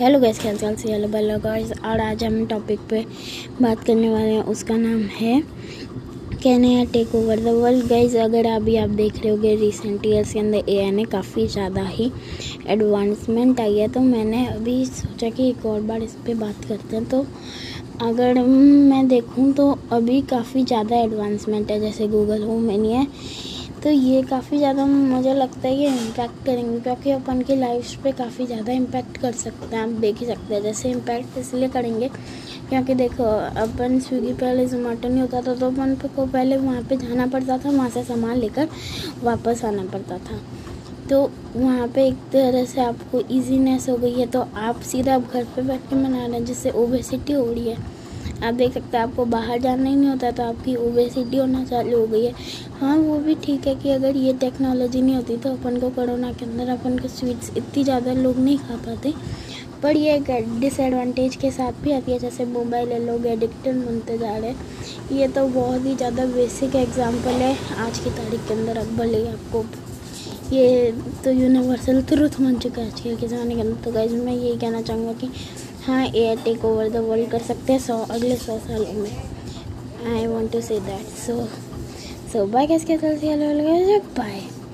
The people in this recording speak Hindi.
हेलो गैस क्या चाल? से हेलो बेलो गाइस और आज हम टॉपिक पे बात करने वाले हैं, उसका नाम है can a take over the world guys, अगर अभी आप देख रहे होगे रिसेंट ईयर्स के अंदर ए ने काफ़ी ज़्यादा ही एडवांसमेंट आई है तो मैंने अभी सोचा कि एक और बार इस पर बात करते हैं। तो अगर मैं देखूँ तो अभी काफ़ी ज़्यादा एडवांसमेंट है, जैसे गूगल होम है तो ये काफ़ी ज़्यादा मुझे लगता है ये इम्पैक्ट करेंगे, क्योंकि अपन की लाइफ पे काफ़ी ज़्यादा इम्पैक्ट कर सकते हैं, आप देख ही सकते हैं, जैसे इम्पैक्ट इसलिए करेंगे, क्योंकि देखो, अपन स्विगी पहले जोमेटो नहीं होता था तो अपन को पहले वहाँ पे जाना पड़ता था, वहाँ से सामान लेकर वापस आना पड़ता था। तो वहाँ पे एक तरह से आपको इजीनेस हो गई है तो आप सीधा आप घर पे बैठ के मना रहे हैं, जिससे ओबेसिटी हो रही है। आप देख सकते हैं, आपको बाहर जाना ही नहीं होता तो आपकी ओबेसिटी होना चालू हो गई है। हाँ वो भी ठीक है कि अगर ये टेक्नोलॉजी नहीं होती तो अपन को कोरोना के अंदर अपन को स्वीट्स इतनी ज़्यादा लोग नहीं खा पाते। पर ये एक डिसएडवांटेज के साथ भी आती है, जैसे मोबाइल है लोग एडिक्टेड बनते जा रहे हैं। ये तो बहुत ही ज़्यादा बेसिक एग्ज़ाम्पल है, आज की तारीख के अंदर, अब भले आपको ये तो यूनिवर्सल ट्रुथ बन चुका है आजकल के ज़माने के अंदर। तो गाइज़ मैं यही कहना चाहूँगा कि हाँ air take over the world कर सकते हैं सौ अगले सौ सालों में। I want to say that so so bye कैसे बाय